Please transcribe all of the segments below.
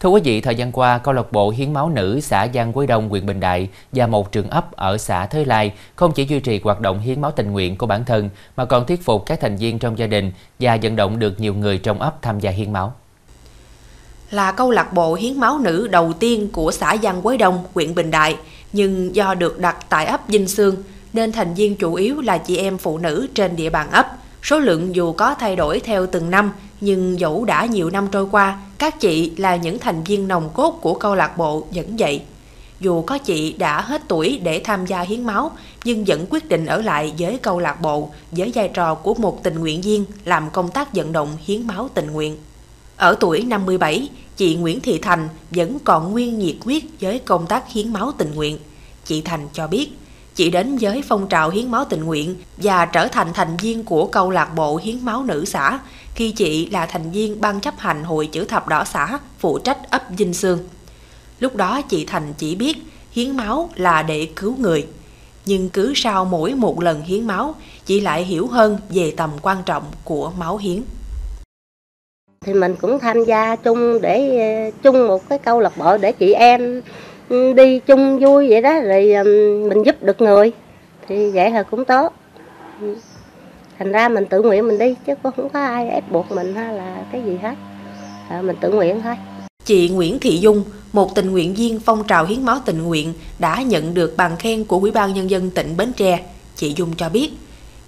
Thưa quý vị, thời gian qua, câu lạc bộ hiến máu nữ xã Giang Quế Đông, huyện Bình Đại và một trường ấp ở xã Thới Lai không chỉ duy trì hoạt động hiến máu tình nguyện của bản thân mà còn thuyết phục các thành viên trong gia đình và vận động được nhiều người trong ấp tham gia hiến máu. Là câu lạc bộ hiến máu nữ đầu tiên của xã Giang Quế Đông, huyện Bình Đại, nhưng do được đặt tại ấp Vinh Sương nên thành viên chủ yếu là chị em phụ nữ trên địa bàn ấp. Số lượng dù có thay đổi theo từng năm, nhưng dẫu đã nhiều năm trôi qua, các chị là những thành viên nòng cốt của câu lạc bộ vẫn vậy. Dù có chị đã hết tuổi để tham gia hiến máu, nhưng vẫn quyết định ở lại với câu lạc bộ với vai trò của một tình nguyện viên làm công tác vận động hiến máu tình nguyện. Ở tuổi 57, chị Nguyễn Thị Thành vẫn còn nguyên nhiệt huyết với công tác hiến máu tình nguyện. Chị Thành cho biết, chị đến với phong trào hiến máu tình nguyện và trở thành thành viên của câu lạc bộ hiến máu nữ xã khi chị là thành viên ban chấp hành hội chữ thập đỏ xã phụ trách ấp dinh Sương. Lúc đó chị Thành chỉ biết hiến máu là để cứu người. Nhưng cứ sau mỗi một lần hiến máu, chị lại hiểu hơn về tầm quan trọng của máu hiến. Thì mình cũng tham gia chung để chung một cái câu lạc bộ để chị em ừ, đi chung vui vậy đó rồi ừ, mình giúp được người thì vậy là cũng tốt ừ thành ra mình tự nguyện mình đi chứ cũng không có ai ép buộc mình hay là cái gì hết à, mình tự nguyện thôi Chị Nguyễn Thị Dung, một tình nguyện viên phong trào hiến máu tình nguyện đã nhận được bằng khen của Ủy ban Nhân dân tỉnh Bến Tre. Chị Dung cho biết,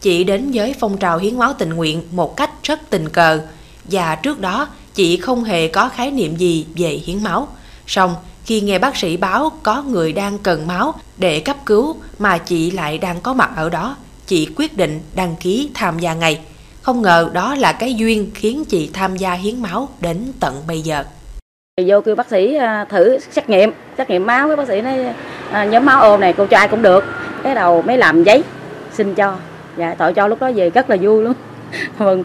chị đến với phong trào hiến máu tình nguyện một cách rất tình cờ và trước đó chị không hề có khái niệm gì về hiến máu. song khi nghe bác sĩ báo có người đang cần máu để cấp cứu mà chị lại đang có mặt ở đó, chị quyết định đăng ký tham gia ngay. Không ngờ đó là cái duyên khiến chị tham gia hiến máu đến tận bây giờ. Vô kêu bác sĩ à, thử xét nghiệm, xét nghiệm máu, cái bác sĩ nói à, nhóm máu ô này cô cho ai cũng được. Cái đầu mới làm giấy xin cho. Dạ, tội cho lúc đó về rất là vui luôn. Mừng. Vâng.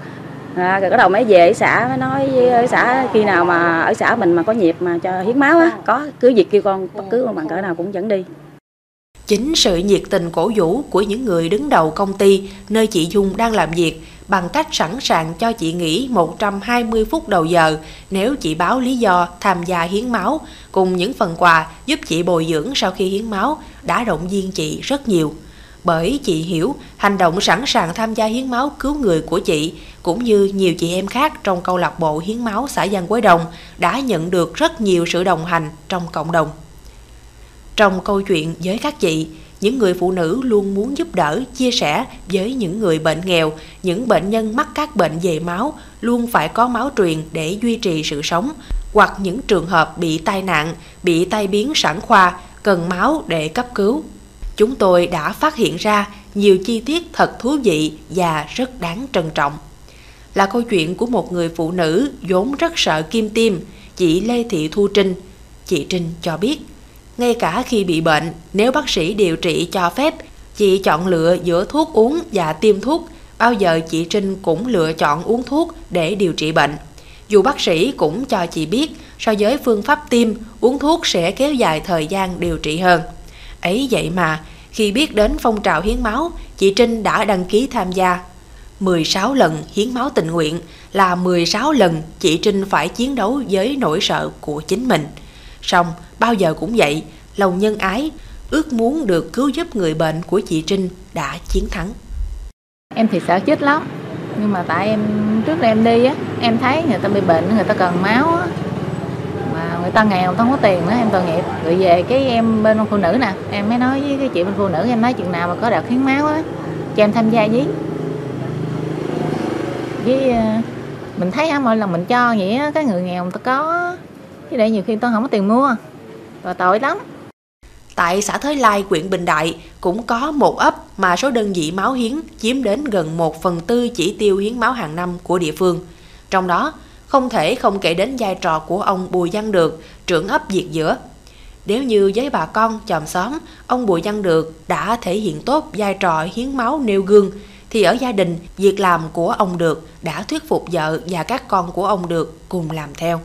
À, rồi cái đầu mới về ở xã mới nói với ở xã khi nào mà ở xã mình mà có nhịp mà cho hiến máu á, có cứ việc kêu con bất cứ bằng cỡ nào cũng dẫn đi. Chính sự nhiệt tình cổ vũ của những người đứng đầu công ty nơi chị Dung đang làm việc bằng cách sẵn sàng cho chị nghỉ 120 phút đầu giờ nếu chị báo lý do tham gia hiến máu cùng những phần quà giúp chị bồi dưỡng sau khi hiến máu đã động viên chị rất nhiều. Bởi chị hiểu, hành động sẵn sàng tham gia hiến máu cứu người của chị cũng như nhiều chị em khác trong câu lạc bộ hiến máu xã Giang Quế Đồng đã nhận được rất nhiều sự đồng hành trong cộng đồng. Trong câu chuyện với các chị, những người phụ nữ luôn muốn giúp đỡ, chia sẻ với những người bệnh nghèo, những bệnh nhân mắc các bệnh về máu luôn phải có máu truyền để duy trì sự sống, hoặc những trường hợp bị tai nạn, bị tai biến sản khoa, cần máu để cấp cứu. Chúng tôi đã phát hiện ra nhiều chi tiết thật thú vị và rất đáng trân trọng. Là câu chuyện của một người phụ nữ vốn rất sợ kim tiêm, chị Lê Thị Thu Trinh. Chị Trinh cho biết, ngay cả khi bị bệnh, nếu bác sĩ điều trị cho phép, chị chọn lựa giữa thuốc uống và tiêm thuốc. Bao giờ chị Trinh cũng lựa chọn uống thuốc để điều trị bệnh. Dù bác sĩ cũng cho chị biết, so với phương pháp tiêm, uống thuốc sẽ kéo dài thời gian điều trị hơn. Ấy vậy mà, khi biết đến phong trào hiến máu, chị Trinh đã đăng ký tham gia. 16 lần hiến máu tình nguyện là 16 lần chị Trinh phải chiến đấu với nỗi sợ của chính mình. Xong, bao giờ cũng vậy, lòng nhân ái, ước muốn được cứu giúp người bệnh của chị Trinh đã chiến thắng. Em thì sợ chết lắm, nhưng mà tại em trước đây em đi á, em thấy người ta bị bệnh, người ta cần máu á, mà người ta nghèo, người ta không có tiền nữa, em tội nghiệp. Rồi về cái em bên phụ nữ nè, em mới nói với cái chị bên phụ nữ, em nói chuyện nào mà có đợt hiến máu á, cho em tham gia với. Với ờ, mình thấy á, mỗi lần mình cho vậy á, cái người nghèo người ta có, chứ để nhiều khi tôi không có tiền mua và tội lắm Tại xã Thới Lai, huyện Bình Đại cũng có một ấp mà số đơn vị máu hiến chiếm đến gần 1 phần tư chỉ tiêu hiến máu hàng năm của địa phương. Trong đó, không thể không kể đến vai trò của ông Bùi Văn Được, trưởng ấp Diệt Giữa. Nếu như với bà con, chòm xóm, ông Bùi Văn Được đã thể hiện tốt vai trò hiến máu nêu gương, thì ở gia đình, việc làm của ông Được đã thuyết phục vợ và các con của ông Được cùng làm theo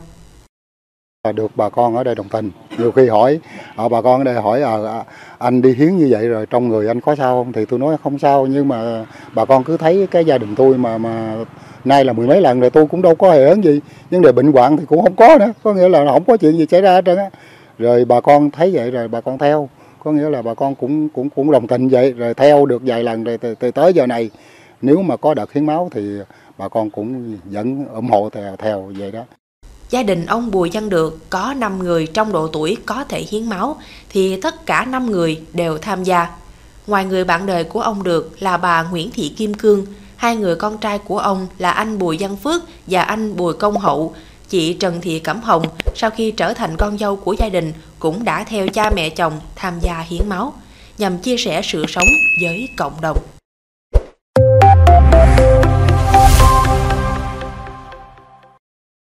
được bà con ở đây đồng tình. Nhiều khi hỏi à, bà con ở đây hỏi à, à, anh đi hiến như vậy rồi trong người anh có sao không? Thì tôi nói không sao nhưng mà bà con cứ thấy cái gia đình tôi mà mà nay là mười mấy lần rồi tôi cũng đâu có hề ớn gì. Vấn đề bệnh hoạn thì cũng không có nữa có nghĩa là không có chuyện gì xảy ra hết trơn á. Rồi bà con thấy vậy rồi bà con theo. Có nghĩa là bà con cũng cũng cũng đồng tình vậy rồi theo được vài lần rồi từ, từ tới giờ này. Nếu mà có đợt hiến máu thì bà con cũng vẫn ủng hộ theo theo vậy đó. Gia đình ông Bùi Văn Được có 5 người trong độ tuổi có thể hiến máu thì tất cả 5 người đều tham gia. Ngoài người bạn đời của ông Được là bà Nguyễn Thị Kim Cương, hai người con trai của ông là anh Bùi Văn Phước và anh Bùi Công Hậu, chị Trần Thị Cẩm Hồng sau khi trở thành con dâu của gia đình cũng đã theo cha mẹ chồng tham gia hiến máu nhằm chia sẻ sự sống với cộng đồng.